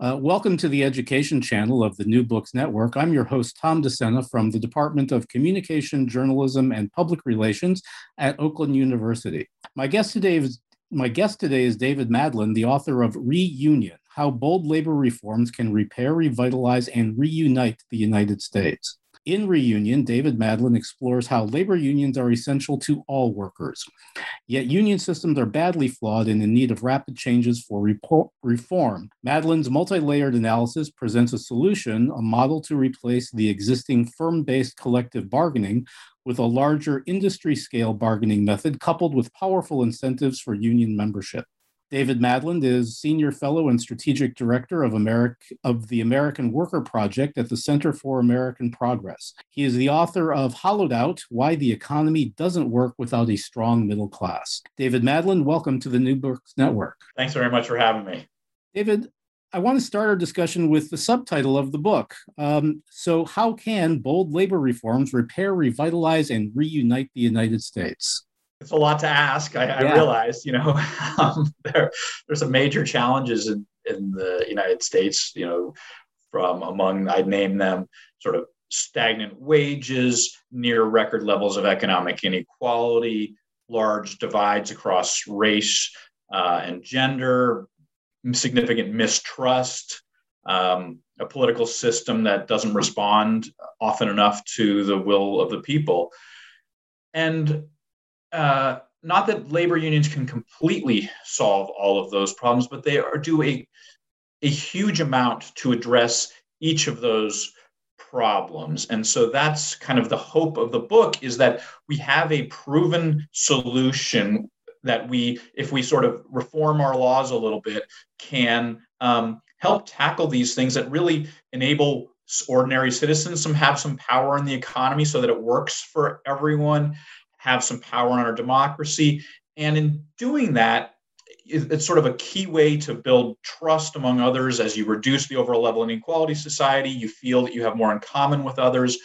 Uh, welcome to the education channel of the New Books Network. I'm your host, Tom Discenna from the Department of Communication, Journalism, and Public Relations at Oakland University. My guest today is, my guest today is David Madland, the author of Reunion How Bold Labor Reforms Can Repair, Revitalize, and Reunite the United States. In Reunion, David Madland explores how labor unions are essential to all workers. Yet union systems are badly flawed and in need of rapid changes for repo- reform. Madland's multi layered analysis presents a solution, a model to replace the existing firm based collective bargaining with a larger industry scale bargaining method coupled with powerful incentives for union membership. David Madland is Senior Fellow and Strategic Director of, America, of the American Worker Project at the Center for American Progress. He is the author of Hollowed Out Why the Economy Doesn't Work Without a Strong Middle Class. David Madland, welcome to the New Books Network. Thanks very much for having me. David, I want to start our discussion with the subtitle of the book. Um, so, how can bold labor reforms repair, revitalize, and reunite the United States? It's a lot to ask. I, yeah. I realized, you know, um, there there's some major challenges in, in the United States. You know, from among I'd name them sort of stagnant wages, near record levels of economic inequality, large divides across race uh, and gender, significant mistrust. Um, a political system that doesn't respond often enough to the will of the people. And uh, not that labor unions can completely solve all of those problems, but they are do a a huge amount to address each of those problems. And so that's kind of the hope of the book is that we have a proven solution that we, if we sort of reform our laws a little bit, can um, help tackle these things that really enable ordinary citizens to have some power in the economy so that it works for everyone have some power on our democracy. And in doing that, it's sort of a key way to build trust among others as you reduce the overall level of inequality society. You feel that you have more in common with others,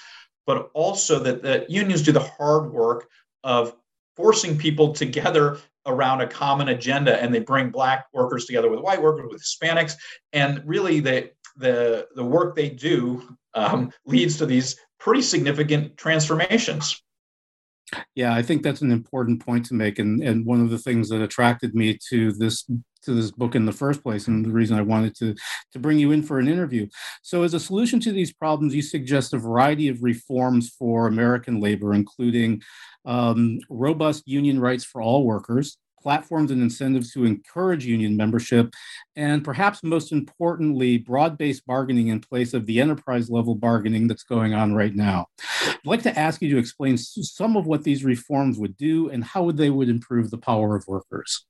but also that, that unions do the hard work of forcing people together around a common agenda and they bring black workers together with white workers with hispanics and really the the the work they do um, leads to these pretty significant transformations yeah, I think that's an important point to make, and and one of the things that attracted me to this to this book in the first place, and the reason I wanted to to bring you in for an interview. So, as a solution to these problems, you suggest a variety of reforms for American labor, including um, robust union rights for all workers, platforms and incentives to encourage union membership, and perhaps most importantly, broad based bargaining in place of the enterprise level bargaining that's going on right now. I'd like to ask you to explain some of what these reforms would do and how they would improve the power of workers.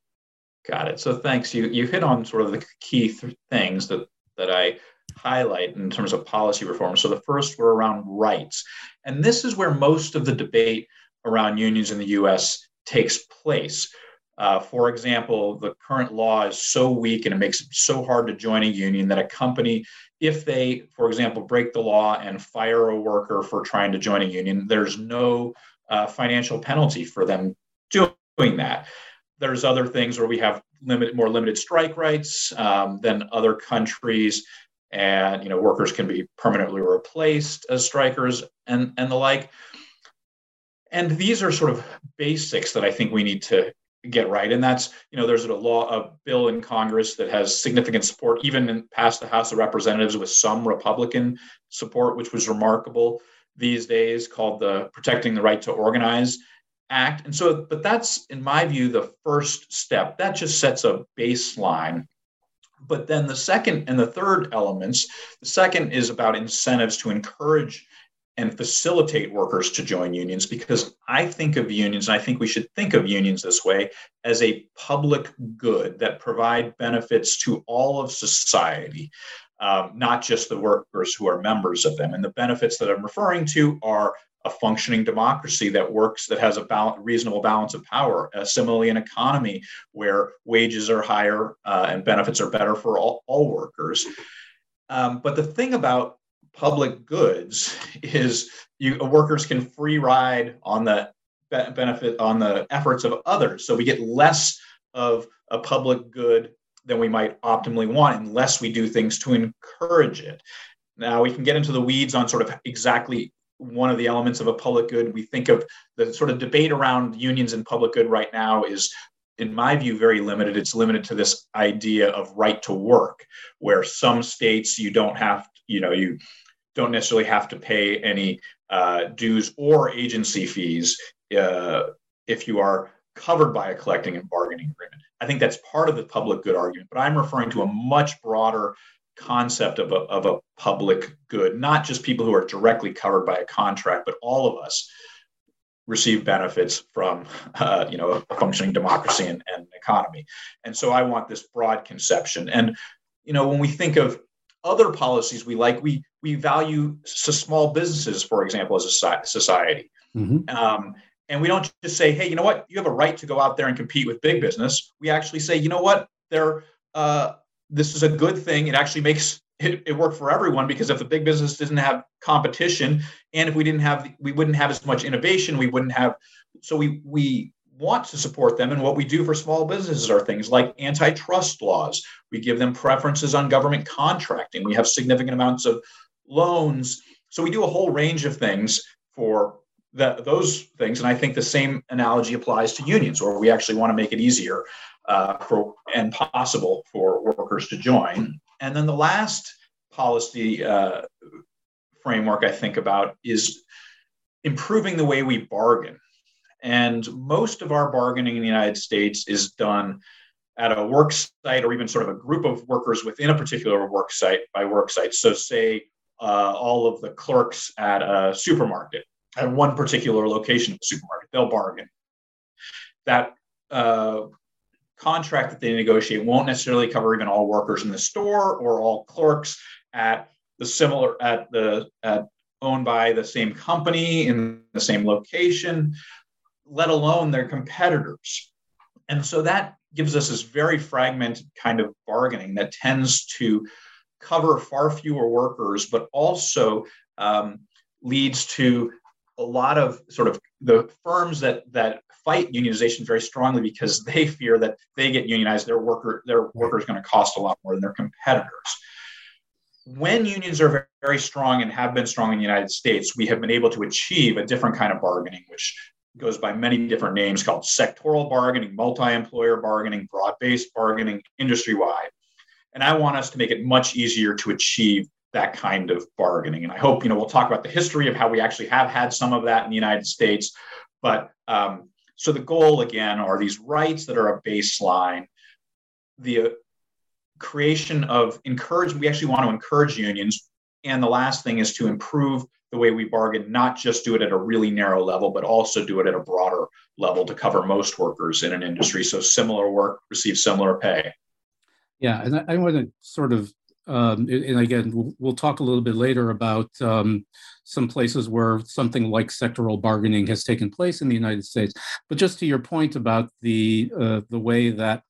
Got it. So thanks. You you hit on sort of the key th- things that that I highlight in terms of policy reform. So the first were around rights, and this is where most of the debate around unions in the U.S. takes place Uh, for example, the current law is so weak and it makes it so hard to join a union that a company, if they, for example, break the law and fire a worker for trying to join a union, there's no uh, financial penalty for them doing that. There's other things where we have limited, more limited strike rights um, than other countries, and you know workers can be permanently replaced as strikers and and the like. And these are sort of basics that I think we need to get right. And that's, you know, there's a law, a bill in Congress that has significant support, even in, past the House of Representatives with some Republican support, which was remarkable these days, called the Protecting the Right to Organize Act. And so, but that's, in my view, the first step. That just sets a baseline. But then the second and the third elements, the second is about incentives to encourage and facilitate workers to join unions because I think of unions, and I think we should think of unions this way as a public good that provide benefits to all of society, um, not just the workers who are members of them. And the benefits that I'm referring to are a functioning democracy that works, that has a balance, reasonable balance of power. Uh, similarly, an economy where wages are higher uh, and benefits are better for all, all workers. Um, but the thing about public goods is you workers can free ride on the benefit on the efforts of others. So we get less of a public good than we might optimally want unless we do things to encourage it. Now we can get into the weeds on sort of exactly one of the elements of a public good. We think of the sort of debate around unions and public good right now is in my view, very limited. It's limited to this idea of right to work, where some states you don't have, you know, you don't necessarily have to pay any uh, dues or agency fees uh, if you are covered by a collecting and bargaining agreement. I think that's part of the public good argument, but I'm referring to a much broader concept of a, of a public good, not just people who are directly covered by a contract, but all of us receive benefits from uh, you know a functioning democracy and, and economy. And so I want this broad conception. And you know when we think of other policies we like, we we value small businesses, for example, as a society. Mm-hmm. Um, and we don't just say, hey, you know what, you have a right to go out there and compete with big business. We actually say, you know what, there, uh, this is a good thing. It actually makes it, it work for everyone because if the big business didn't have competition, and if we didn't have, we wouldn't have as much innovation. We wouldn't have. So we we want to support them. And what we do for small businesses are things like antitrust laws. We give them preferences on government contracting. We have significant amounts of loans. So we do a whole range of things for the, those things. And I think the same analogy applies to unions, where we actually want to make it easier uh, for and possible for workers to join. And then the last policy uh, framework I think about is improving the way we bargain. And most of our bargaining in the United States is done at a work site or even sort of a group of workers within a particular work site by work site. So, say uh, all of the clerks at a supermarket at one particular location of the supermarket, they'll bargain. That uh, contract that they negotiate won't necessarily cover even all workers in the store or all clerks at the similar at the at owned by the same company in the same location let alone their competitors. And so that gives us this very fragmented kind of bargaining that tends to cover far fewer workers, but also um, leads to a lot of sort of the firms that that fight unionization very strongly because they fear that they get unionized, their worker their worker is going to cost a lot more than their competitors. When unions are very strong and have been strong in the United States, we have been able to achieve a different kind of bargaining, which goes by many different names called sectoral bargaining, multi employer bargaining, broad based bargaining, industry wide. And I want us to make it much easier to achieve that kind of bargaining. And I hope, you know, we'll talk about the history of how we actually have had some of that in the United States. But um, so the goal, again, are these rights that are a baseline, the uh, creation of encourage, we actually want to encourage unions. And the last thing is to improve the way we bargain, not just do it at a really narrow level, but also do it at a broader level to cover most workers in an industry. So similar work receives similar pay. Yeah, and I, I want to sort of um, and again, we'll, talk a little bit later about um, some places where something like sectoral bargaining has taken place in the United States. But just to your point about the uh, the way that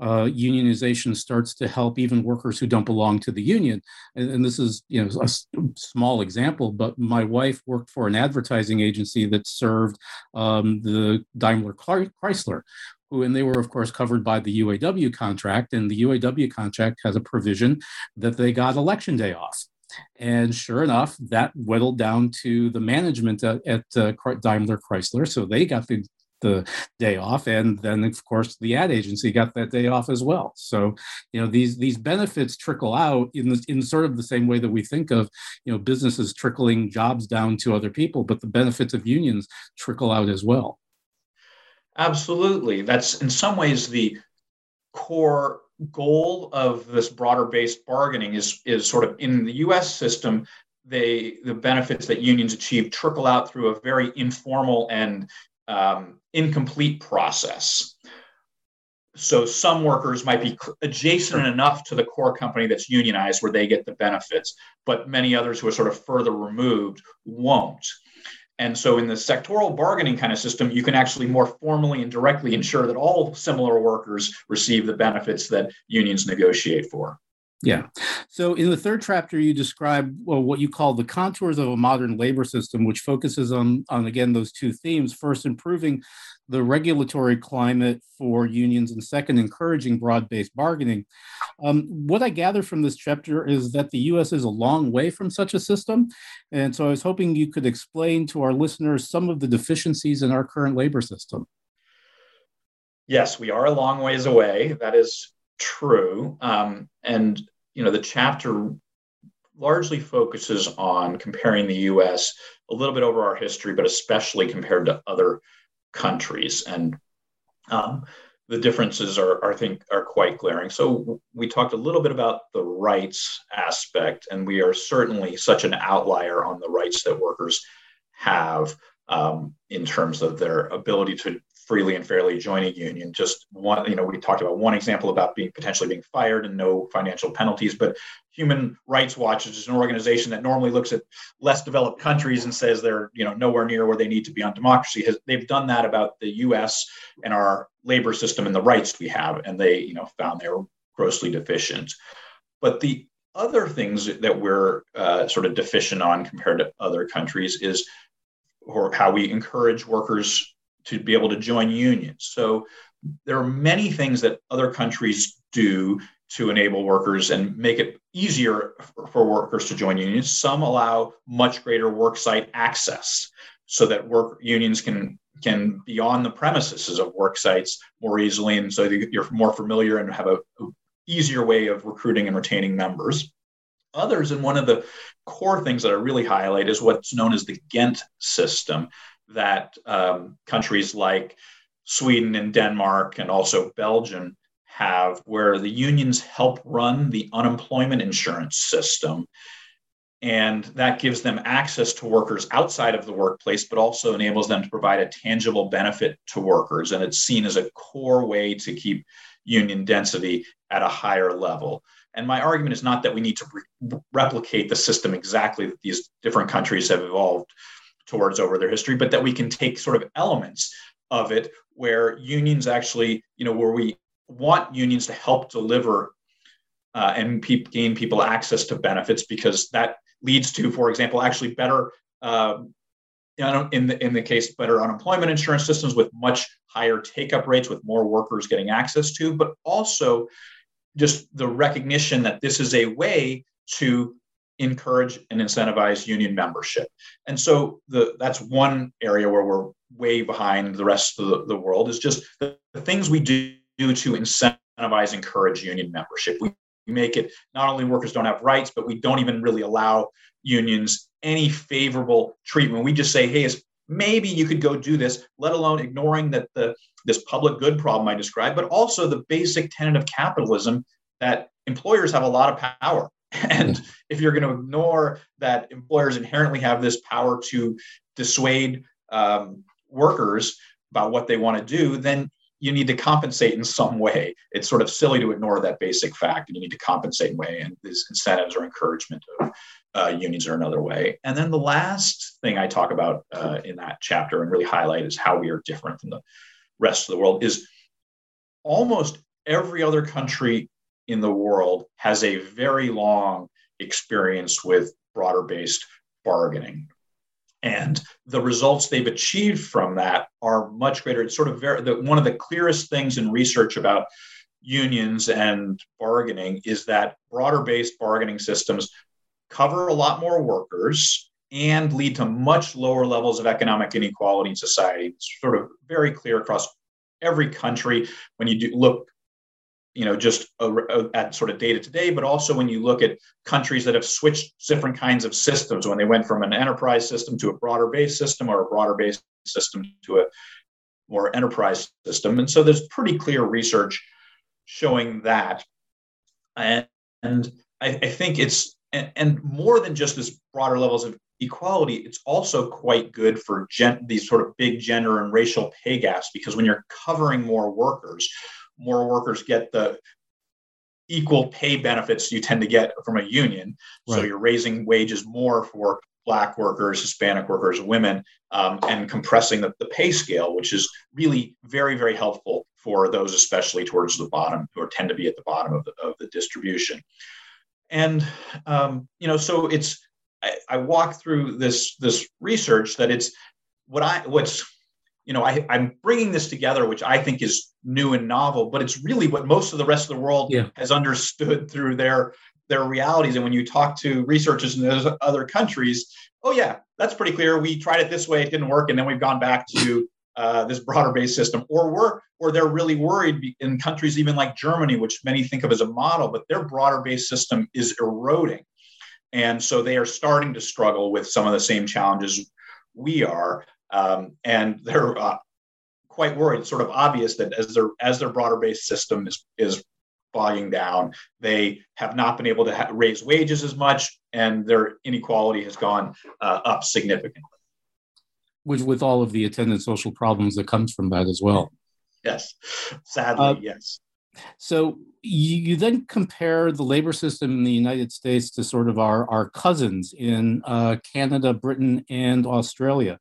uh, unionization starts to help even workers who don't belong to the union. And, and, this is, you know, a small example, but my wife worked for an advertising agency that served um, the Daimler Chrysler, who, and they were, of course, covered by the UAW contract. And the UAW contract has a provision that they got election day off. And sure enough, that whittled down to the management at, at uh, Daimler Chrysler. So they got the the day off and then of course the ad agency got that day off as well so you know these these benefits trickle out in the, in sort of the same way that we think of you know businesses trickling jobs down to other people but the benefits of unions trickle out as well absolutely that's in some ways the core goal of this broader based bargaining is is sort of in the US system they the benefits that unions achieve trickle out through a very informal and um, incomplete process. So some workers might be adjacent enough to the core company that's unionized where they get the benefits, but many others who are sort of further removed won't. And so in the sectoral bargaining kind of system, you can actually more formally and directly ensure that all similar workers receive the benefits that unions negotiate for. Yeah. So in the third chapter, you describe well, what you call the contours of a modern labor system, which focuses on, on again, those two themes. First, improving the regulatory climate for unions, and second, encouraging broad based bargaining. Um, what I gather from this chapter is that the US is a long way from such a system. And so I was hoping you could explain to our listeners some of the deficiencies in our current labor system. Yes, we are a long ways away. That is true. Um, and you know, the chapter largely focuses on comparing the U.S. a little bit over our history, but especially compared to other countries. And um, the differences are, are, I think, are quite glaring. So we talked a little bit about the rights aspect, and we are certainly such an outlier on the rights that workers have um, in terms of their ability to freely and fairly join a union. Just one, you know, we talked about one example about being potentially being fired and no financial penalties, but Human Rights Watch is an organization that normally looks at less developed countries and says they're, you know, nowhere near where they need to be on democracy. Has, they've done that about the U.S. and our labor system and the rights we have, and they, you know, found they were grossly deficient. But the other things that we're uh, sort of deficient on compared to other countries is or how we encourage workers to be able to join unions. So there are many things that other countries do to enable workers and make it easier for workers to join unions. Some allow much greater worksite access so that work unions can can be on the premises of work sites more easily and so you're more familiar and have a, a easier way of recruiting and retaining members. Others, and one of the core things that I really highlight is what's known as the Ghent system, that um, countries like Sweden and Denmark and also Belgium have, where the unions help run the unemployment insurance system. And that gives them access to workers outside of the workplace, but also enables them to provide a tangible benefit to workers. And it's seen as a core way to keep union density at a higher level. And my argument is not that we need to re- replicate the system exactly that these different countries have evolved towards over their history, but that we can take sort of elements of it where unions actually, you know, where we want unions to help deliver uh, and pe- gain people access to benefits because that leads to, for example, actually better. Uh, in the in the case better unemployment insurance systems with much higher take up rates with more workers getting access to but also just the recognition that this is a way to encourage and incentivize union membership. And so the, that's one area where we're way behind the rest of the, the world is just the, the, things we do to incentivize, encourage union membership. We, we make it not only workers don't have rights, but we don't even really allow unions any favorable treatment. We just say, hey, maybe you could go do this, let alone ignoring that the this public good problem I described, but also the basic tenet of capitalism that employers have a lot of power and if you're going to ignore that employers inherently have this power to dissuade um, workers about what they want to do, then you need to compensate in some way. It's sort of silly to ignore that basic fact, and you need to compensate in a way. And these incentives or encouragement of uh, unions are another way. And then the last thing I talk about uh, in that chapter and really highlight is how we are different from the rest of the world. Is almost every other country in the world has a very long experience with broader based bargaining. And the results they've achieved from that are much greater. It's sort of very the, one of the clearest things in research about unions and bargaining is that broader based bargaining systems cover a lot more workers and lead to much lower levels of economic inequality in society. It's sort of very clear across every country. When you do look you know just a, a, at sort of data today but also when you look at countries that have switched different kinds of systems when they went from an enterprise system to a broader based system or a broader based system to a more enterprise system. And so there's pretty clear research showing that. And, and I, I, think it's and, and, more than just this broader levels of equality it's also quite good for gen, these sort of big gender and racial pay gaps because when you're covering more workers more workers get the equal pay benefits you tend to get from a union. Right. So you're raising wages more for Black workers, Hispanic workers, women, um, and compressing the, the pay scale, which is really very, very helpful for those, especially towards the bottom, who tend to be at the bottom of the, of the distribution. And um, you know, so it's I, I walk through this this research that it's what I what's you know, I, am bringing this together, which I think is new and novel, but it's really what most of the rest of the world yeah. has understood through their their realities. And when you talk to researchers in those other countries, oh yeah, that's pretty clear. We tried it this way, it didn't work, and then we've gone back to uh, this broader based system. Or we're or they're really worried in countries even like Germany, which many think of as a model, but their broader based system is eroding, and so they are starting to struggle with some of the same challenges we are. Um, and they're uh, quite worried. It's sort of obvious that as their as their broader based system is is bogging down, they have not been able to ha- raise wages as much, and their inequality has gone uh, up significantly. With with all of the attendant social problems that comes from that as well. Yes, sadly, uh, yes. So you, you, then compare the labor system in the United States to sort of our, our cousins in uh, Canada, Britain, and Australia.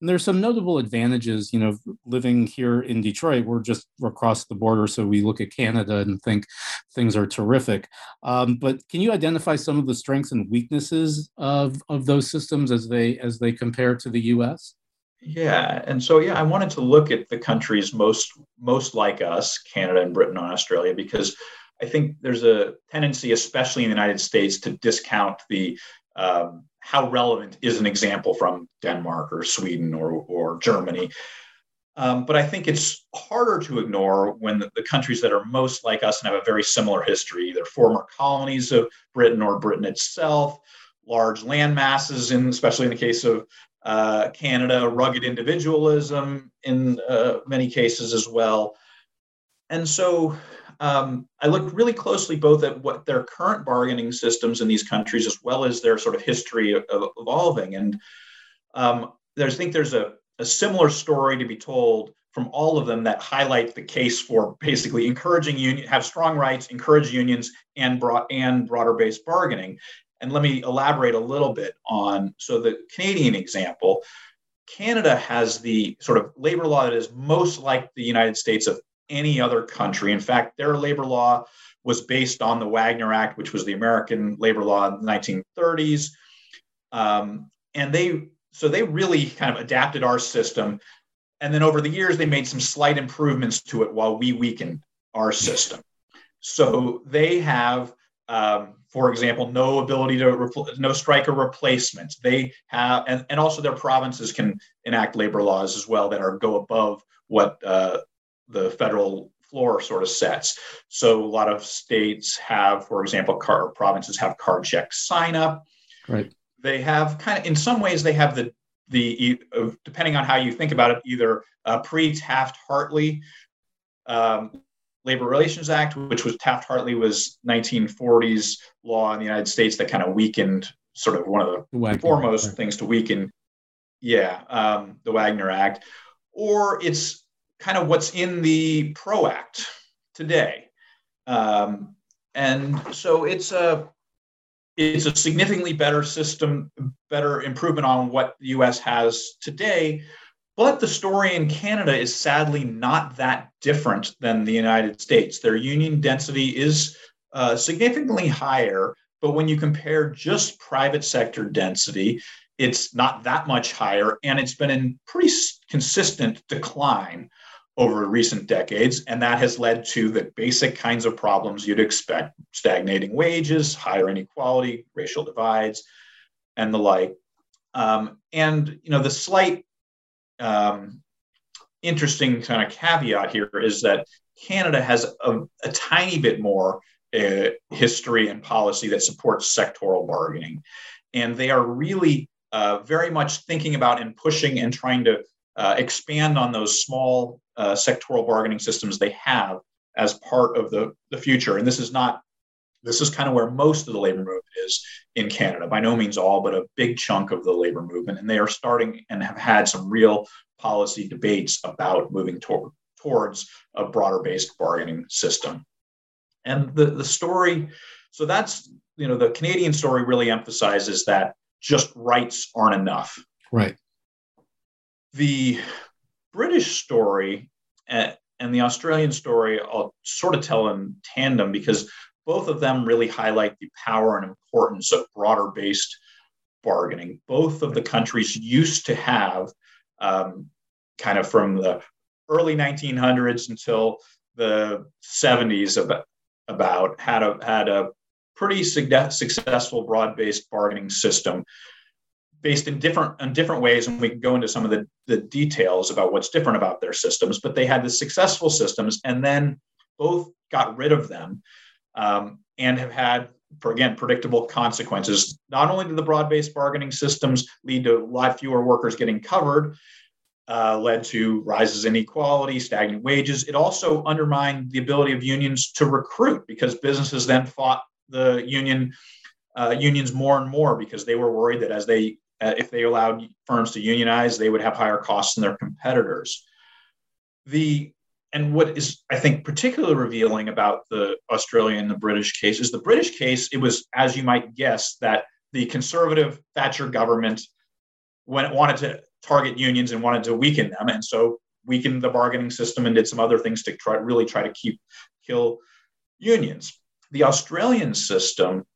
And there's some notable advantages, you know, living here in Detroit, we're just across the border, so we look at Canada and think things are terrific. Um, but can you identify some of the strengths and weaknesses of, of those systems as they as they compare to the US? Yeah, and so yeah, I wanted to look at the countries most most like us, Canada and Britain and Australia, because I think there's a tendency, especially in the United States, to discount the um, how relevant is an example from Denmark or Sweden or or Germany. Um, but I think it's harder to ignore when the, the, countries that are most like us and have a very similar history, either former colonies of Britain or Britain itself, large land masses, in especially in the case of uh, Canada, rugged individualism in uh, many cases as well. And so um, I looked really closely both at what their current bargaining systems in these countries as well as their sort of history of, evolving. And um, I think there's a, a similar story to be told from all of them that highlight the case for basically encouraging union have strong rights, encourage unions, and broad and broader based bargaining. And let me elaborate a little bit on so the Canadian example. Canada has the sort of labor law that is most like the United States of any other country. In fact, their labor law was based on the Wagner Act, which was the American labor law in the 1930s. Um, and they so they really kind of adapted our system. And then over the years, they made some slight improvements to it while we weakened our system. So they have um, for example, no ability to repl- no striker replacements. They have, and, and also their provinces can enact labor laws as well that are go above what uh, the federal floor sort of sets. So a lot of states have, for example, car provinces have card check sign up. Right. They have kind of, in some ways, they have the the depending on how you think about it, either uh, pre Taft Hartley um, Labor Relations Act, which was Taft Hartley was 1940s law in the United States that kind of weakened sort of one of the Wagner, foremost right. things to weaken, yeah, um, the Wagner Act, or it's kind of what's in the PRO Act today. Um, and so it's a it's a significantly better system, better improvement on what the US has today. But the story in Canada is sadly not that different than the United States. Their union density is uh, significantly higher, but when you compare just private sector density, it's not that much higher, and it's been in pretty consistent decline over recent decades. And that has led to the basic kinds of problems you'd expect stagnating wages, higher inequality, racial divides, and the like. Um, and you know the slight um, interesting kind of caveat here is that Canada has a, a tiny bit more uh, history and policy that supports sectoral bargaining. And they are really uh, very much thinking about and pushing and trying to uh, expand on those small uh, sectoral bargaining systems they have as part of the, the future. And this is not, this is kind of where most of the labor movement is in Canada. By no means all, but a big chunk of the labor movement. And they are starting and have had some real policy debates about moving toward, towards a broader based bargaining system. And the, the story, so that's, you know, the Canadian story really emphasizes that just rights aren't enough. Right. The British story and, and the Australian story, I'll sort of tell in tandem because both of them really highlight the power and importance of broader based bargaining. Both of the countries used to have, um, kind of from the early 1900s until the 70s, about, about had a had a pretty successful broad-based bargaining system based in different in different ways and we can go into some of the, the details about what's different about their systems but they had the successful systems and then both got rid of them um, and have had for again predictable consequences not only did the broad-based bargaining systems lead to a lot fewer workers getting covered uh, led to rises in inequality, stagnant wages. It also undermined the ability of unions to recruit because businesses then fought the union uh, unions more and more because they were worried that as they uh, if they allowed firms to unionize, they would have higher costs than their competitors. The and what is I think particularly revealing about the Australian and the British case is the British case. It was, as you might guess, that the conservative Thatcher government, when it wanted to target unions and wanted to weaken them, and so weakened the bargaining system and did some other things to try really try to keep kill unions. The Australian system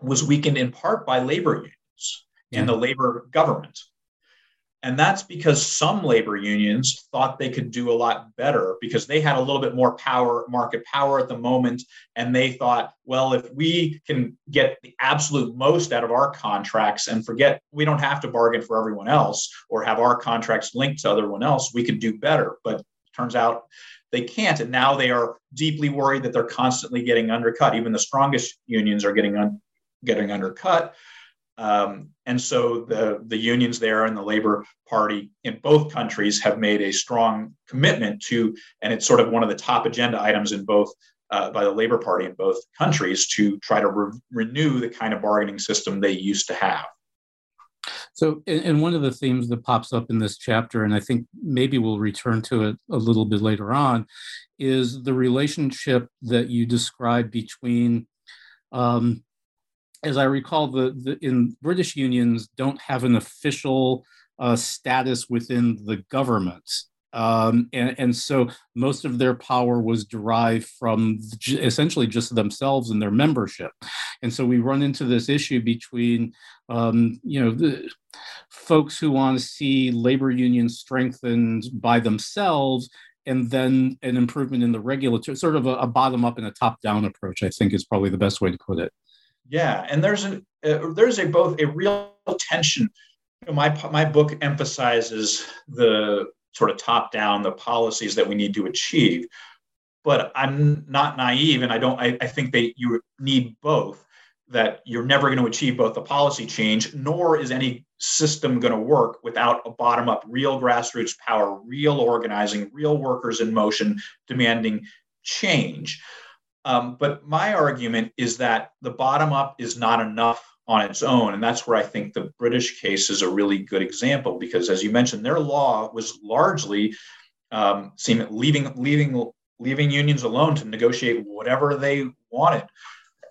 was weakened in part by labor unions yeah. and the labor government. And that's because some labor unions thought they could do a lot better because they had a little bit more power, market power at the moment. And they thought, well, if we can get the absolute most out of our contracts and forget we don't have to bargain for everyone else or have our contracts linked to everyone else, we could do better. But turns out they can't. And now they are deeply worried that they're constantly getting undercut. Even the strongest unions are getting, un- getting undercut. Um, and so the, the unions there and the Labor Party in both countries have made a strong commitment to, and it's sort of one of the top agenda items in both uh, by the Labor Party in both countries to try to re- renew the kind of bargaining system they used to have. So, and one of the themes that pops up in this chapter, and I think maybe we'll return to it a little bit later on, is the relationship that you describe between um, as I recall, the, the in British unions don't have an official uh, status within the government. Um, and, and, so most of their power was derived from essentially just themselves and their membership. And so we run into this issue between, um, you know, the folks who want to see labor unions strengthened by themselves and then an improvement in the regulatory, sort of a, a bottom up and a top down approach, I think is probably the best way to put it. Yeah, and there's a uh, there's a both a real tension. You know, my my book emphasizes the sort of top down the policies that we need to achieve, but I'm not naive, and I don't. I, I think that you need both. That you're never going to achieve both the policy change, nor is any system going to work without a bottom up, real grassroots power, real organizing, real workers in motion demanding change. Um, but my argument is that the bottom up is not enough on its own. And that's where I think the British case is a really good example because, as you mentioned, their law was largely um, seem leaving leaving leaving unions alone to negotiate whatever they wanted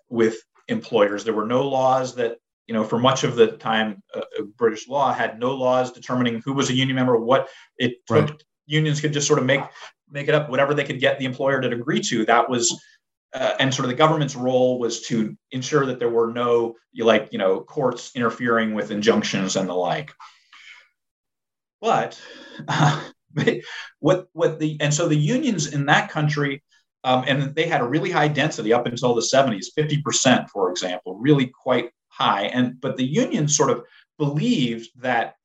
with employers. There were no laws that you know, for much of the time, uh, uh, British law had no laws determining who was a union member, what it took. Right. Unions could just sort of make make it up, whatever they could get the employer to agree to. That was, uh, and sort of the government's role was to ensure that there were no, like, you know, courts interfering with injunctions and the like. But uh, what what the and so the unions in that country um, and they had a really high density up until the 70s 50% for example really quite high. And but the unions sort of believed that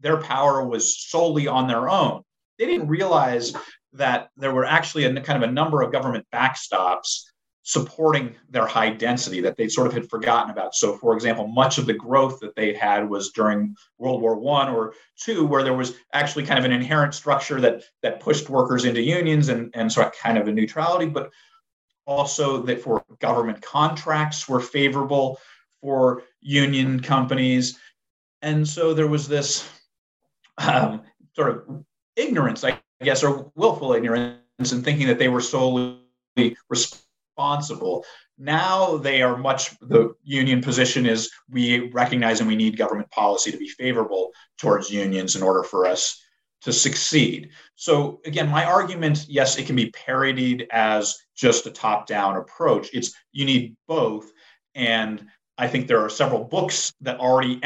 their power was solely on their own. They didn't realize that there were actually a kind of a number of government backstops supporting their high density that they sort of had forgotten about. So, for example, much of the growth that they had was during World War One or two, where there was actually kind of an inherent structure that that pushed workers into unions and and sort of kind of a neutrality, but also that for government contracts were favorable for union companies. And so there was this um, sort of ignorance, I guess, or willful ignorance and thinking that they were solely responsible. Now they are much, the union position is we recognize and we need government policy to be favorable towards unions in order for us to succeed. So, again, my argument yes, it can be parodied as just a top down approach. It's you need both. And I think there are several books that already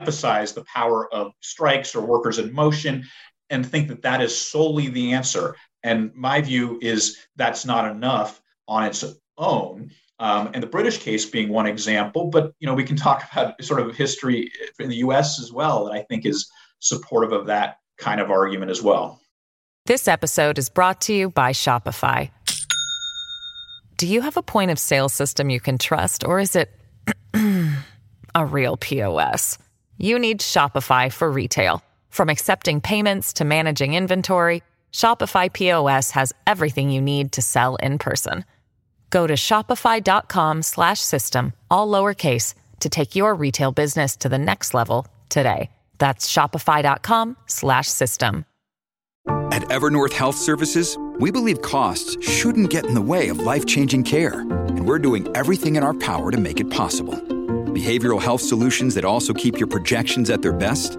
emphasize the power of strikes or workers in motion and think that that is solely the answer. And my view is that's not enough on its own. Um, and the British case being one example, but you know we can talk about sort of history in the U.S. as well that I think is supportive of that kind of argument as well. This episode is brought to you by Shopify. Do you have a point of sale system you can trust, or is it a real POS. You need Shopify for retail. From accepting payments to managing inventory, Shopify POS has everything you need to sell in person. Go to shopify.com/system all lowercase to take your retail business to the next level today. That's shopify.com/system. At Evernorth Health Services, we believe costs shouldn't get in the way of life-changing care, and we're doing everything in our power to make it possible Behavioral health solutions that also keep your projections at their best?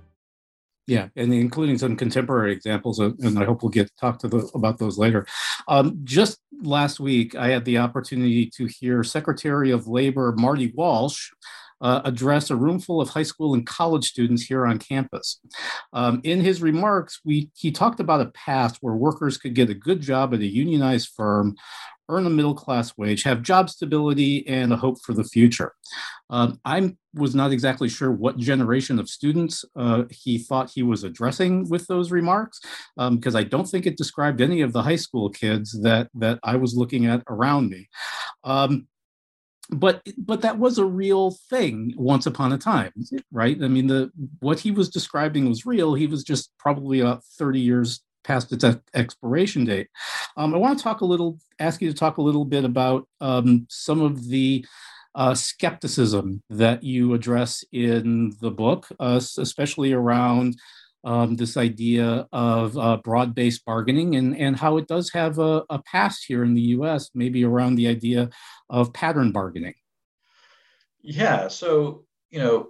Yeah, and including some contemporary examples, and I hope we'll get talk to the, about those later. Um, just last week, I had the opportunity to hear Secretary of Labor Marty Walsh uh, address a room full of high school and college students here on campus. Um, in his remarks, we he talked about a past where workers could get a good job at a unionized firm, earn a middle class wage, have job stability, and a hope for the future. Um, I was not exactly sure what generation of students uh, he thought he was addressing with those remarks, because um, I don't think it described any of the high school kids that that I was looking at around me. Um, but but that was a real thing once upon a time right i mean the what he was describing was real he was just probably about 30 years past its expiration date. Um, I want to talk a little, ask you to talk a little bit about um, some of the uh, skepticism that you address in the book, uh, especially around um, this idea of uh, broad based bargaining and, and how it does have a, a past here in the US, maybe around the idea of pattern bargaining. Yeah. So, you know,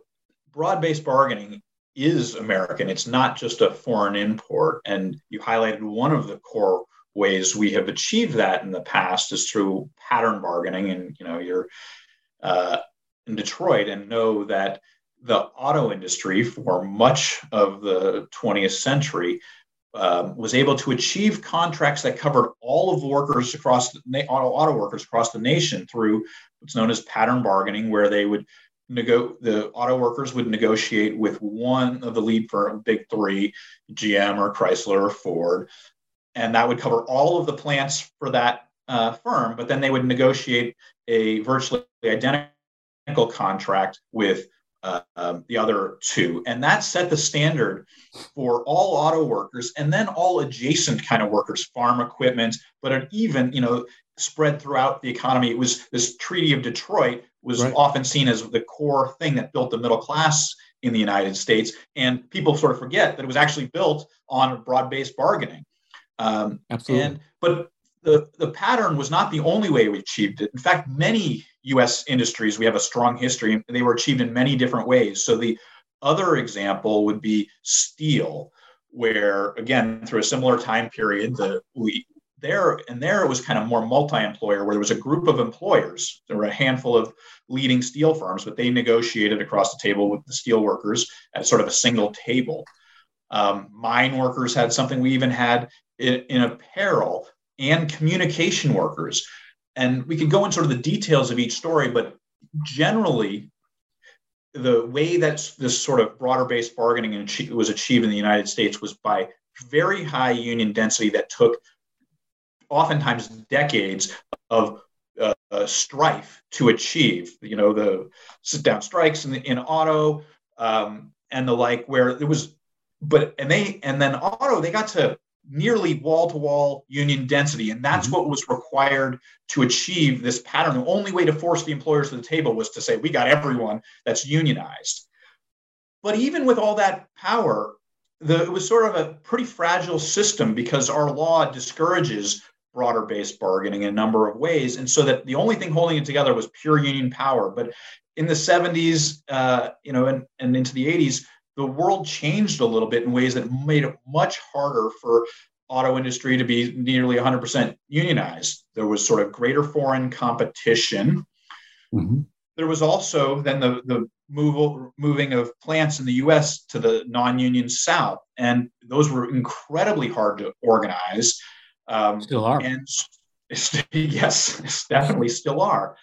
broad based bargaining is American. It's not just a foreign import. And you highlighted one of the core ways we have achieved that in the past is through pattern bargaining. And you know, you're uh, in Detroit and know that the auto industry for much of the 20th century um, was able to achieve contracts that covered all of workers across the auto, auto workers across the nation through what's known as pattern bargaining, where they would nego- the auto workers would negotiate with one of the lead firm, big three, GM or Chrysler or Ford, and that would cover all of the plants for that uh, firm. But then they would negotiate a virtually identical contract with uh, um, the other two. And that set the standard for all auto workers and then all adjacent kind of workers, farm equipment, but it even, you know, spread throughout the economy. It was this Treaty of Detroit was right. often seen as the core thing that built the middle class in the United States. And people sort of forget that it was actually built on broad-based bargaining. Um, Absolutely. And, but the, the pattern was not the only way we achieved it. In fact, many US industries, we have a strong history, they were achieved in many different ways. So the other example would be steel, where again, through a similar time period, the we there and there it was kind of more multi-employer where there was a group of employers there were a handful of leading steel firms but they negotiated across the table with the steel workers at sort of a single table um, mine workers had something we even had in, in apparel and communication workers. And we could go into sort of the details of each story, but generally, the way that this sort of broader based bargaining was achieved in the United States was by very high union density that took oftentimes decades of uh, uh, strife to achieve. You know, the sit down strikes in, in auto um, and the like, where it was, but and they and then auto they got to nearly wall to wall union density. And that's mm-hmm. what was required to achieve this pattern. The only way to force the employers to the table was to say, we got everyone that's unionized. But even with all that power, the, it was sort of a pretty fragile system because our law discourages broader based bargaining in a number of ways. And so that the only thing holding it together was pure union power. But in the 70s, uh, you know, and, and into the 80s, the world changed a little bit in ways that made it much harder for auto industry to be nearly 100% unionized. There was sort of greater foreign competition. Mm-hmm. There was also then the, the move, moving of plants in the US to the non union South. And those were incredibly hard to organize. Um, still are. And yes, definitely still are.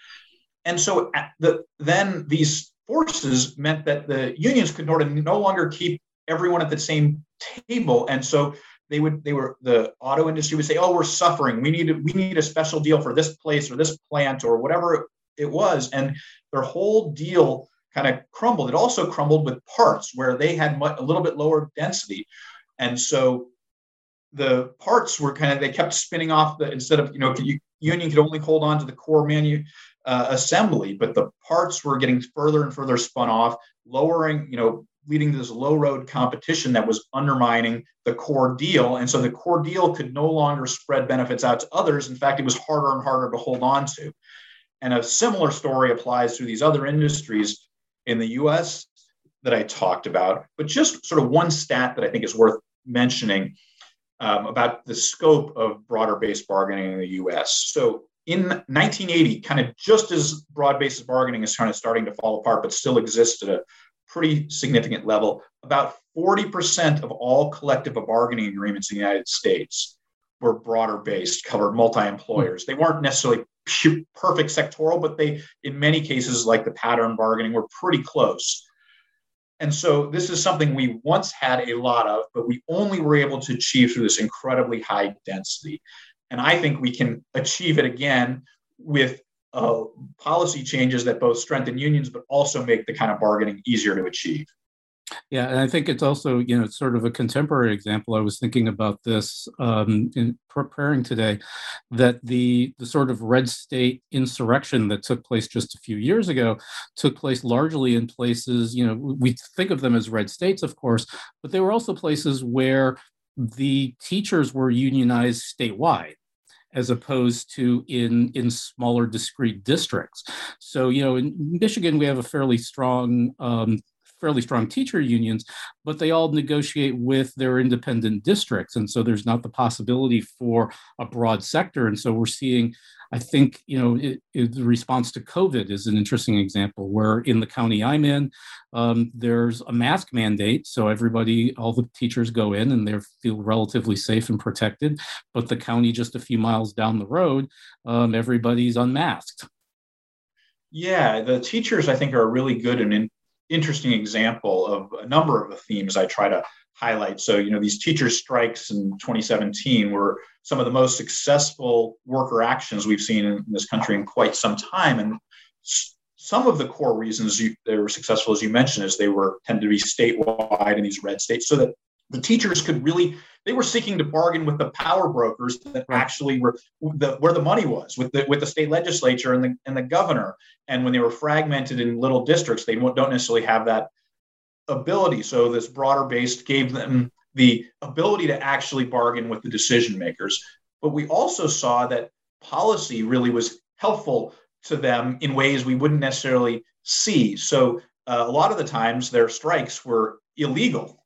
And so the, then these forces meant that the unions could no longer keep everyone at the same table, and so they would they were the auto industry would say, "Oh, we're suffering. We need we need a special deal for this place or this plant or whatever it was," and their whole deal kind of crumbled. It also crumbled with parts where they had a little bit lower density, and so the parts were kind of they kept spinning off the instead of you know union could only hold on to the core manu uh, assembly, but the parts were getting further and further spun off, lowering, you know, leading to this low road competition that was undermining the core deal. And so the core deal could no longer spread benefits out to others. In fact, it was harder and harder to hold on to. And a similar story applies to these other industries in the US that I talked about. But just sort of one stat that I think is worth mentioning um, about the scope of broader based bargaining in the US. So in 1980, kind of just as broad basis bargaining is kind of starting to fall apart, but still exists at a pretty significant level, about 40% of all collective bargaining agreements in the United States were broader based, covered multi employers. They weren't necessarily perfect sectoral, but they, in many cases, like the pattern bargaining, were pretty close. And so this is something we once had a lot of, but we only were able to achieve through this incredibly high density. And I think we can achieve it again with uh, policy changes that both strengthen unions, but also make the kind of bargaining easier to achieve. Yeah, and I think it's also, you know, sort of a contemporary example. I was thinking about this um, in preparing today, that the the sort of red state insurrection that took place just a few years ago took place largely in places, you know, we think of them as red states, of course, but they were also places where the teachers were unionized statewide as opposed to in in smaller discrete districts. So you know in Michigan we have a fairly strong um, fairly strong teacher unions, but they all negotiate with their independent districts, and so there's not the possibility for a broad sector. And so we're seeing I think you know it, it, the response to COVID is an interesting example where in the county I'm in, um, there's a mask mandate, so everybody, all the teachers go in and they feel relatively safe and protected. But the county just a few miles down the road, um, everybody's unmasked. Yeah, the teachers I think are a really good and in, interesting example of a number of the themes I try to highlight. So, you know, these teacher strikes in 2017 were some of the most successful worker actions we've seen in this country in quite some time. And some of the core reasons you, they were successful, as you mentioned, is they were tended to be statewide in these red states, so that the teachers could really they were seeking to bargain with the power brokers that actually were the, where the money was with the with the state legislature and the and the governor. And when they were fragmented in little districts, they don't necessarily have that ability. So this broader base gave them the ability to actually bargain with the decision makers. But we also saw that policy really was helpful to them in ways we wouldn't necessarily see. So uh, a lot of the times their strikes were illegal.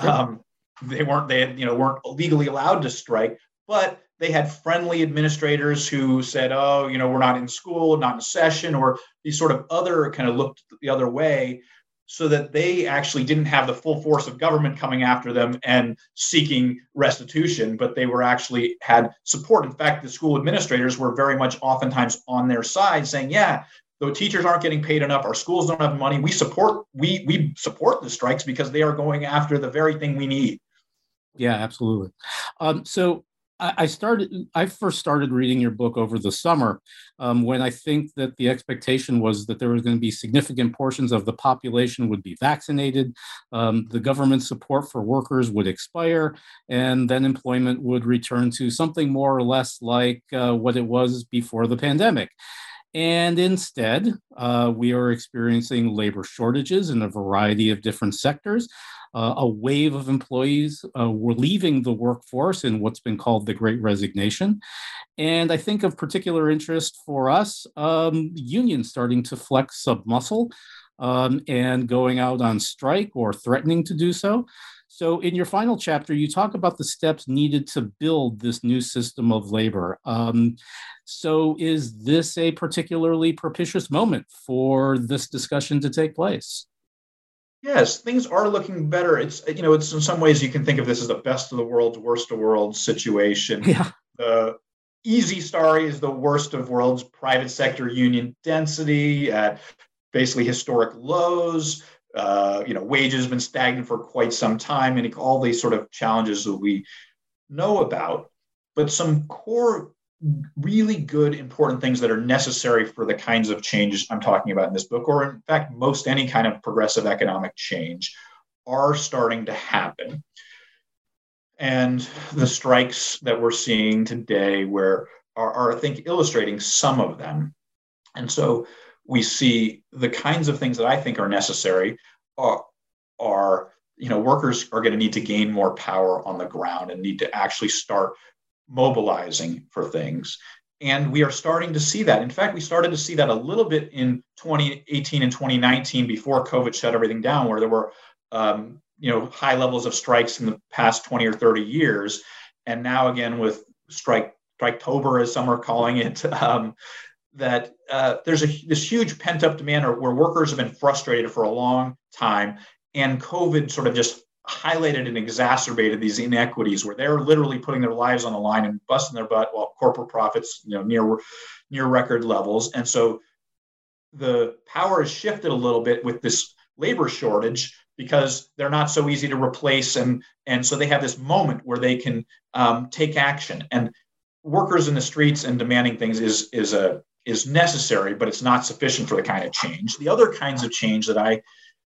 Sure. Um, they weren't they had, you know weren't legally allowed to strike, but they had friendly administrators who said, "Oh, you know, we're not in school, not in session," or these sort of other kind of looked the other way so that they actually didn't have the full force of government coming after them and seeking restitution, but they were actually had support. In fact, the school administrators were very much oftentimes on their side saying, yeah, the teachers aren't getting paid enough, our schools don't have money. We support we we support the strikes because they are going after the very thing we need. Yeah, absolutely. Um, so I started. I first started reading your book over the summer, um, when I think that the expectation was that there was going to be significant portions of the population would be vaccinated, um, the government support for workers would expire, and then employment would return to something more or less like uh, what it was before the pandemic. And instead, uh, we are experiencing labor shortages in a variety of different sectors uh, a wave of employees uh, were leaving the workforce in what's been called the Great Resignation. And I think of particular interest for us, um, unions starting to flex sub muscle um, and going out on strike or threatening to do so. So, in your final chapter, you talk about the steps needed to build this new system of labor. Um, so, is this a particularly propitious moment for this discussion to take place? Yes, things are looking better. It's you know, it's in some ways you can think of this as the best of the worlds, worst of worlds situation. Yeah. The easy story is the worst of worlds. Private sector union density at basically historic lows. Uh, you know, wages have been stagnant for quite some time, and all these sort of challenges that we know about. But some core really good, important things that are necessary for the kinds of changes I'm talking about in this book, or in fact, most any kind of progressive economic change, are starting to happen. And the strikes that we're seeing today, where are, are I think illustrating some of them. And so we see the kinds of things that I think are necessary are, are you know workers are going to need to gain more power on the ground and need to actually start mobilizing for things. And we are starting to see that. In fact, we started to see that a little bit in 2018 and 2019 before COVID shut everything down, where there were um, you know high levels of strikes in the past 20 or 30 years. And now again with strike striketober, as some are calling it, um, that uh, there's a, this huge pent up demand where workers have been frustrated for a long time, and COVID sort of just highlighted and exacerbated these inequities where they're literally putting their lives on the line and busting their butt while corporate profits you know near near record levels. And so the power has shifted a little bit with this labor shortage because they're not so easy to replace and and so they have this moment where they can um, take action. And workers in the streets and demanding things is is a is necessary but it's not sufficient for the kind of change. The other kinds of change that i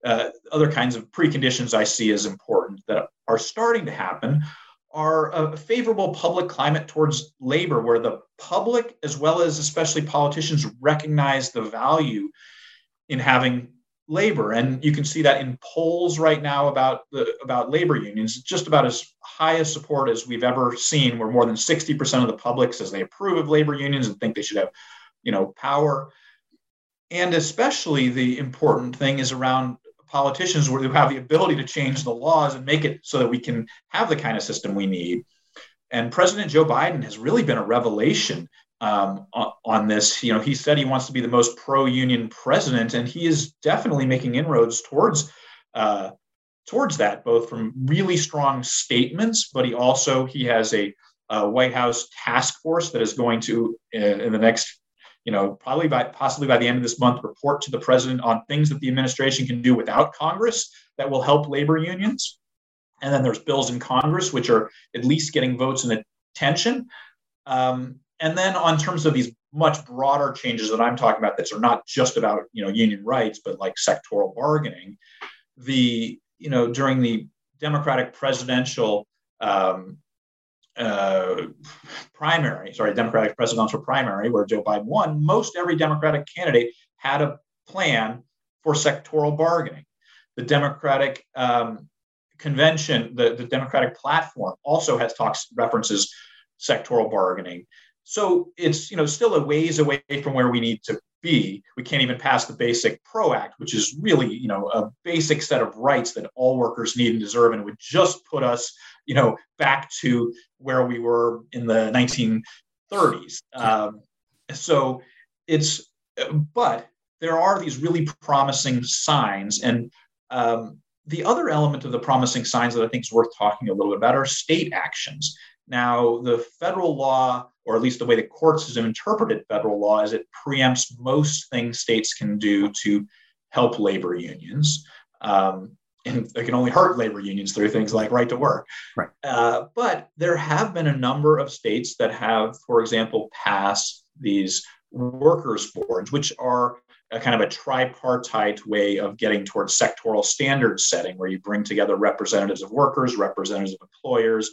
uh, other kinds of preconditions I see as important that are starting to happen are a favorable public climate towards labor, where the public, as well as especially politicians, recognize the value in having labor. And you can see that in polls right now about the about labor unions, just about as high a support as we've ever seen, where more than 60% of the public says they approve of labor unions and think they should have, you know, power. And especially the important thing is around politicians who have the ability to change the laws and make it so that we can have the kind of system we need. And President Joe Biden has really been a revelation um, on this. You know, he said he wants to be the most pro-union president, and he is definitely making inroads towards uh, towards that, both from really strong statements, but he also he has a, a White House task force that is going to in, in the next you know, probably by possibly by the end of this month, report to the president on things that the administration can do without Congress that will help labor unions. And then there's bills in Congress which are at least getting votes and attention. Um, and then on terms of these much broader changes that I'm talking about that are not just about you know union rights, but like sectoral bargaining, the you know during the Democratic presidential um, uh, primary, sorry, Democratic presidential primary, where Joe Biden won, most every Democratic candidate had a plan for sectoral bargaining. The Democratic um, convention, the, the Democratic platform also has talks references sectoral bargaining. So it's you know still a ways away from where we need to be. We can't even pass the Basic Pro Act, which is really you know a basic set of rights that all workers need and deserve, and would just put us you know back to where we were in the 1930s. Um, so it's but there are these really promising signs and um, the other element of the promising signs that I think is worth talking a little bit about are state actions. Now, the federal law, or at least the way the courts have interpreted federal law, is it preempts most things states can do to help labor unions. Um, and it can only hurt labor unions through things like right to work. Right. Uh, but there have been a number of states that have, for example, passed these workers' boards, which are a kind of a tripartite way of getting towards sectoral standard setting, where you bring together representatives of workers, representatives of employers,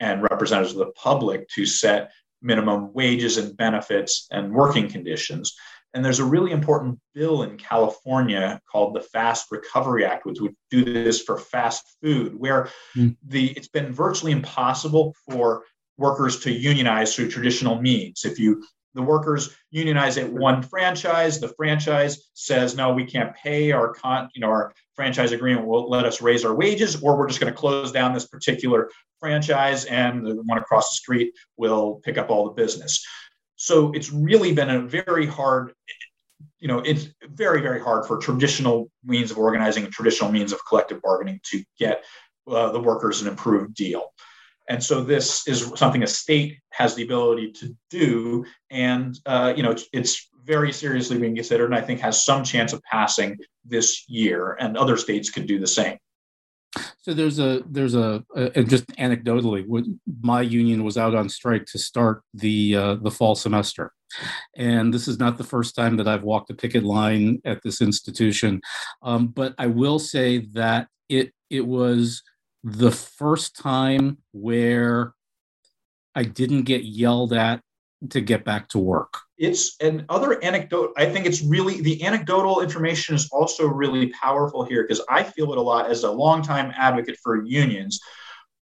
and representatives of the public to set minimum wages and benefits and working conditions. And there's a really important bill in California called the Fast Recovery Act, which would do this for fast food, where mm. the it's been virtually impossible for workers to unionize through traditional means. If you the workers unionize at one franchise, the franchise says, no, we can't pay our con, you know, our franchise agreement will let us raise our wages, or we're just going to close down this particular franchise and the one across the street will pick up all the business. So it's really been a very hard, you know, it's very, very hard for traditional means of organizing and traditional means of collective bargaining to get uh, the workers an improved deal. And so this is something a state has the ability to do, and uh, you know it's, it's, very seriously being considered, and I think has some chance of passing this year. And other states could do the same. So there's a there's a, a just anecdotally, my union was out on strike to start the uh, the fall semester, and this is not the first time that I've walked a picket line at this institution, um, but I will say that it it was the first time where I didn't get yelled at to get back to work. It's an other anecdote. I think it's really the anecdotal information is also really powerful here because I feel it a lot as a longtime advocate for unions,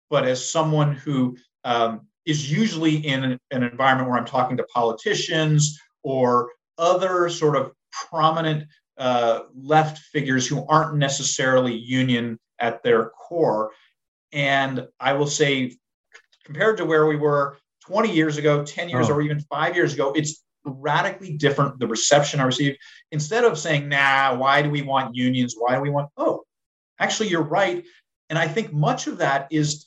but as someone who um, is usually in an, environment where I'm talking to politicians or other sort of prominent uh, left figures who aren't necessarily union at their core. And I will say, compared to where we were 20 years ago, 10 years, oh. or even five years ago, it's radically different. The reception I received, instead of saying, nah, why do we want unions? Why do we want, oh, actually, you're right. And I think much of that is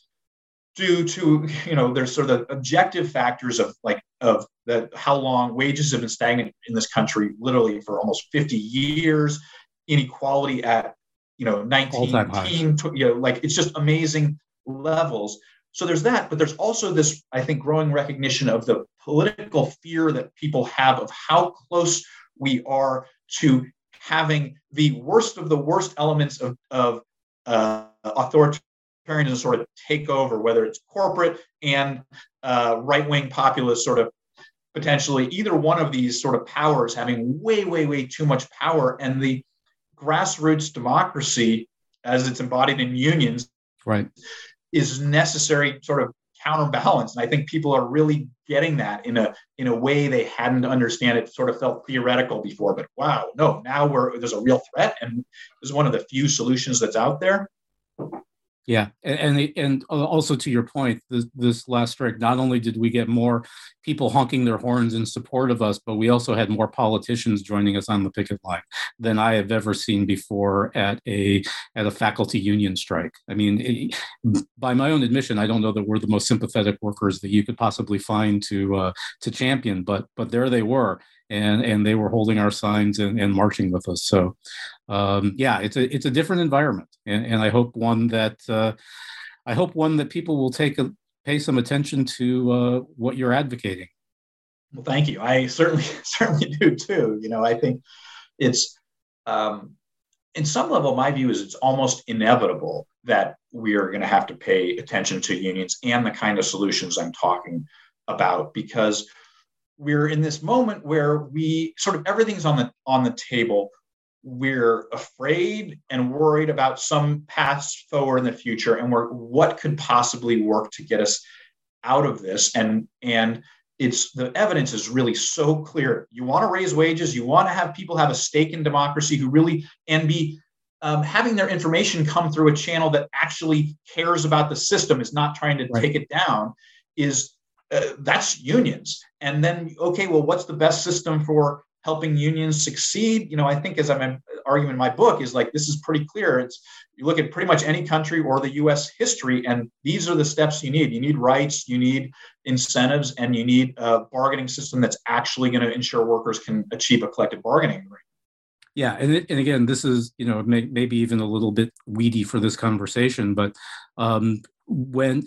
due to, you know, there's sort of the objective factors of like, of that how long wages have been stagnant in this country literally for almost 50 years, inequality at you know 19 you know like it's just amazing levels so there's that but there's also this i think growing recognition of the political fear that people have of how close we are to having the worst of the worst elements of, of uh, authoritarianism sort of take over whether it's corporate and uh, right-wing populist sort of potentially either one of these sort of powers having way way way too much power and the grassroots democracy as it's embodied in unions right is necessary sort of counterbalance. And i think people are really getting that in a in a way they hadn't understand it sort of felt theoretical before. But wow no now we're there's a real threat and this is one of the few solutions that's out there Yeah, and and, and also to your point, this, this last strike, not only did we get more people honking their horns in support of us, but we also had more politicians joining us on the picket line than I have ever seen before at a at a faculty union strike. I mean, it, by my own admission, I don't know that we're the most sympathetic workers that you could possibly find to uh, to champion, but but there they were, and and they were holding our signs and, and marching with us. So um, yeah, it's a it's a different environment, and, and I hope one that uh, I hope one that people will take a, pay some attention to uh, what you're advocating. Well, thank you. I certainly certainly do too. You know, I think it's um, in some level, my view is it's almost inevitable that we are going to have to pay attention to unions and the kind of solutions I'm talking about because we're in this moment where we sort of everything's on the on the table. We're afraid and worried about some paths forward in the future and we're what could possibly work to get us out of this? And and it's the evidence is really so clear. You want to raise wages you want to have people have a stake in democracy who really and be um, having their information come through a channel that actually cares about the system is not trying to right. take it down is uh, that's unions. And then, okay, well, what's the best system for helping unions succeed? You know, I think as I'm arguing in my book is like this is pretty clear. It's you look at pretty much any country or the U.S. history, and these are the steps you need. You need rights, you need incentives, and you need a bargaining system that's actually going to ensure workers can achieve a collective bargaining agreement. Yeah, and and again, this is you know may, maybe even a little bit weedy for this conversation, but um, when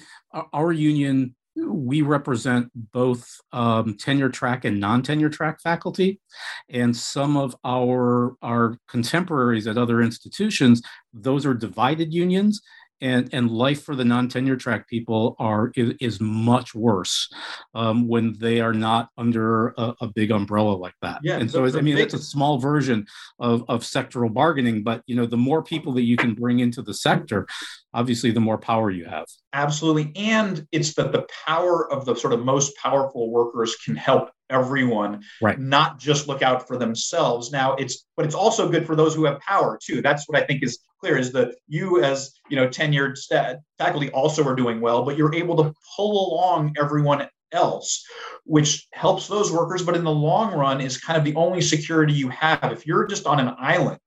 our union we represent both um, tenure track and non-tenure track faculty. And some of our our contemporaries at other institutions those are divided unions and and life for the non-tenure track people are is, is much worse um, when they are not under a, a, big umbrella like that. Yeah, and so I mean it's a small version of of sectoral bargaining, but you know the more people that you can bring into the sector, obviously the more power you have. Absolutely, and it's that the power of the sort of most powerful workers can help everyone right. not just look out for themselves. Now it's but it's also good for those who have power too. That's what i think is clear is that you as you know tenured st- faculty also are doing well but you're able to pull along everyone else which helps those workers but in the long run is kind of the only security you have. If you're just on an island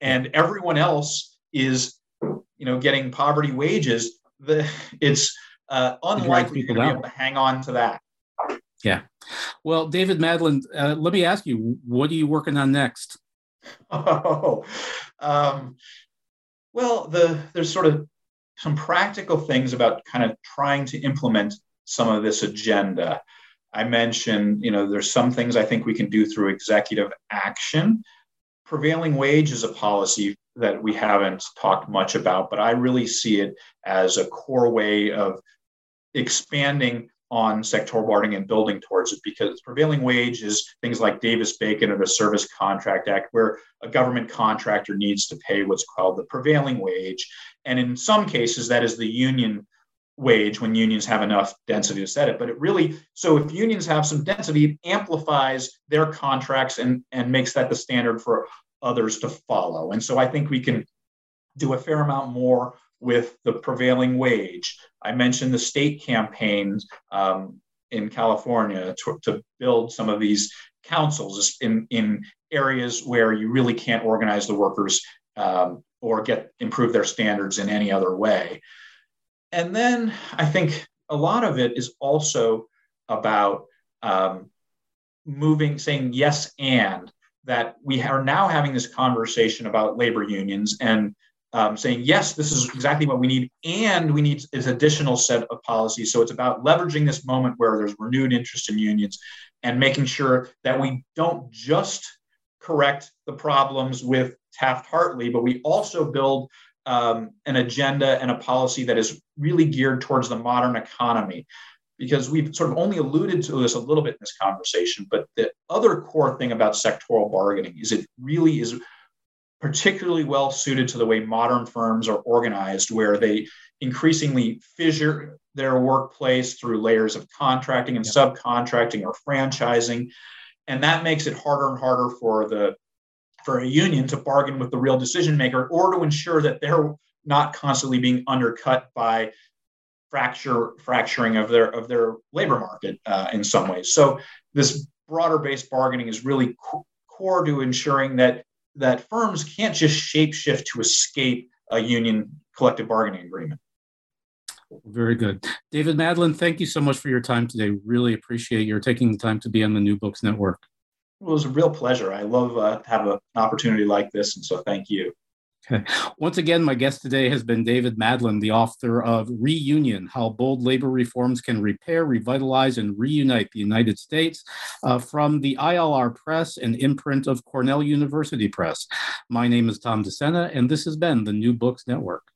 and everyone else is you know getting poverty wages the it's uh, unlikely you're going to be able to hang on to that yeah. Well, David Madland, uh, let me ask you, what are you working on next? Oh, um, well, the there's sort of some practical things about kind of trying to implement some of this agenda. I mentioned, you know, there's some things I think we can do through executive action. Prevailing wage is a policy that we haven't talked much about, but I really see it as a core way of expanding on sectoral bargaining and building towards it because prevailing wage is things like Davis Bacon or the Service Contract Act, where a government contractor needs to pay what's called the prevailing wage. And in some cases, that is the union wage when unions have enough density to set it. But it really, so if unions have some density, it amplifies their contracts and, and makes that the standard for others to follow. And so I think we can do a fair amount more with the prevailing wage. I mentioned the state campaigns um, in California to, to, build some of these councils in, in areas where you really can't organize the workers um, or get improve their standards in any other way. And then I think a lot of it is also about um, moving, saying yes and that we are now having this conversation about labor unions and um, saying, yes, this is exactly what we need, and we need this additional set of policies. So it's about leveraging this moment where there's renewed interest in unions and making sure that we don't just correct the problems with Taft Hartley, but we also build um, an agenda and a policy that is really geared towards the modern economy. Because we've sort of only alluded to this a little bit in this conversation, but the other core thing about sectoral bargaining is it really is particularly well suited to the way modern firms are organized, where they increasingly fissure their workplace through layers of contracting and subcontracting or franchising. And that makes it harder and harder for the for a union to bargain with the real decision maker or to ensure that they're not constantly being undercut by fracture fracturing of their of their labor market uh, in some ways. So this broader based bargaining is really co- core to ensuring that that firms can't just shapeshift to escape a union collective bargaining agreement. Very good. David Madland, thank you so much for your time today. Really appreciate your taking the time to be on the New Books Network. Well, it was a real pleasure. I love uh, to have a, an opportunity like this, and so thank you. Okay. Once again, my guest today has been David Madland, the author of Reunion How Bold Labor Reforms Can Repair, Revitalize, and Reunite the United States uh, from the ILR Press and imprint of Cornell University Press. My name is Tom Discenna, and this has been the New Books Network.